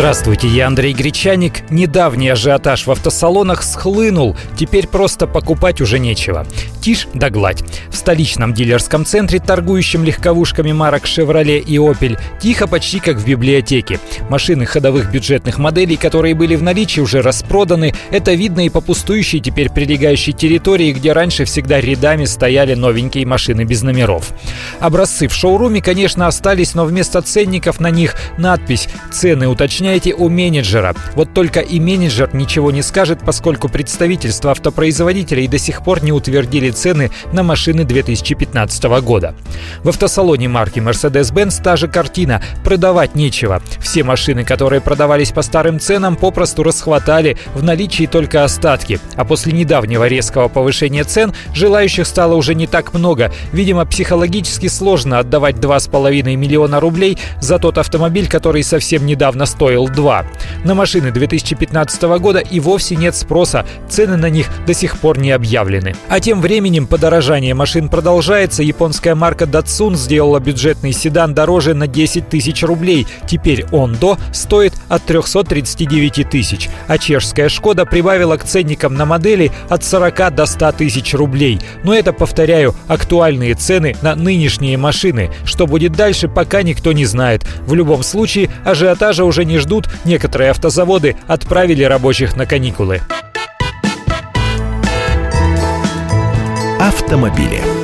Здравствуйте, я Андрей Гречаник. Недавний ажиотаж в автосалонах схлынул, теперь просто покупать уже нечего. Тишь да гладь. В столичном дилерском центре, торгующем легковушками марок Chevrolet и Opel, тихо почти как в библиотеке. Машины ходовых бюджетных моделей, которые были в наличии, уже распроданы. Это видно и по пустующей теперь прилегающей территории, где раньше всегда рядами стояли новенькие машины без номеров. Образцы в шоуруме, конечно, остались, но вместо ценников на них надпись «Цены уточняют уточняете у менеджера. Вот только и менеджер ничего не скажет, поскольку представительство автопроизводителей до сих пор не утвердили цены на машины 2015 года. В автосалоне марки Mercedes-Benz та же картина. Продавать нечего. Все машины, которые продавались по старым ценам, попросту расхватали, в наличии только остатки. А после недавнего резкого повышения цен желающих стало уже не так много. Видимо, психологически сложно отдавать 2,5 миллиона рублей за тот автомобиль, который совсем недавно стоил L2. На машины 2015 года и вовсе нет спроса, цены на них до сих пор не объявлены. А тем временем подорожание машин продолжается. Японская марка Datsun сделала бюджетный седан дороже на 10 тысяч рублей. Теперь он до стоит от 339 тысяч. А чешская Шкода прибавила к ценникам на модели от 40 до 100 тысяч рублей. Но это, повторяю, актуальные цены на нынешние машины. Что будет дальше, пока никто не знает. В любом случае, ажиотажа уже не ждут, некоторые автозаводы отправили рабочих на каникулы. Автомобили.